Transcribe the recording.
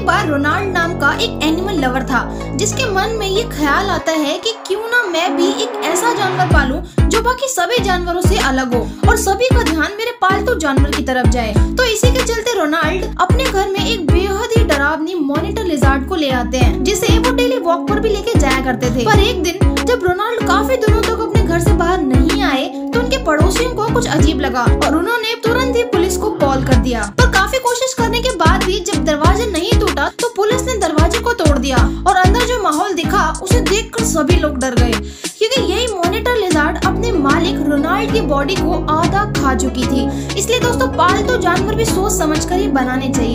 एक बार रोनाल्ड नाम का एक एनिमल लवर था, जिसके मन में ये ख्याल आता है कि क्यों ना मैं भी एक ऐसा जानवर पालूं जो बाकी सभी जानवरों से अलग हो और सभी का ध्यान मेरे पालतू जानवर की तरफ़ जाए। तो इसी के चलते रोनाल्ड अपने घर में एक बेहद ही डरावनी मॉनिटर लिजार्ड को ले आते हैं, जिसे वो डेली वॉक पर भी लेके जाया करते थे। पर एक दिन, जब रोनाल्ड काफ़ी दिनों तक अपने घर से बाहर नहीं आए तो उनके पड़ोसियों को कुछ अजीब लगा और उन्होंने तुरंत ही पुलिस को कॉल कर दिया। पर काफ़ी कोशिश करने के बाद भी जब तो पुलिस ने दरवाजे को तोड़ दिया और अंदर जो माहौल दिखा, उसे देखकर सभी लोग डर गए। क्योंकि यही मोनिटर लिजार्ड अपने मालिक रोनाल्ड की बॉडी को आधा खा चुकी थी। इसलिए दोस्तों पालतू तो जानवर भी सोच समझ कर ही बनाने चाहिए।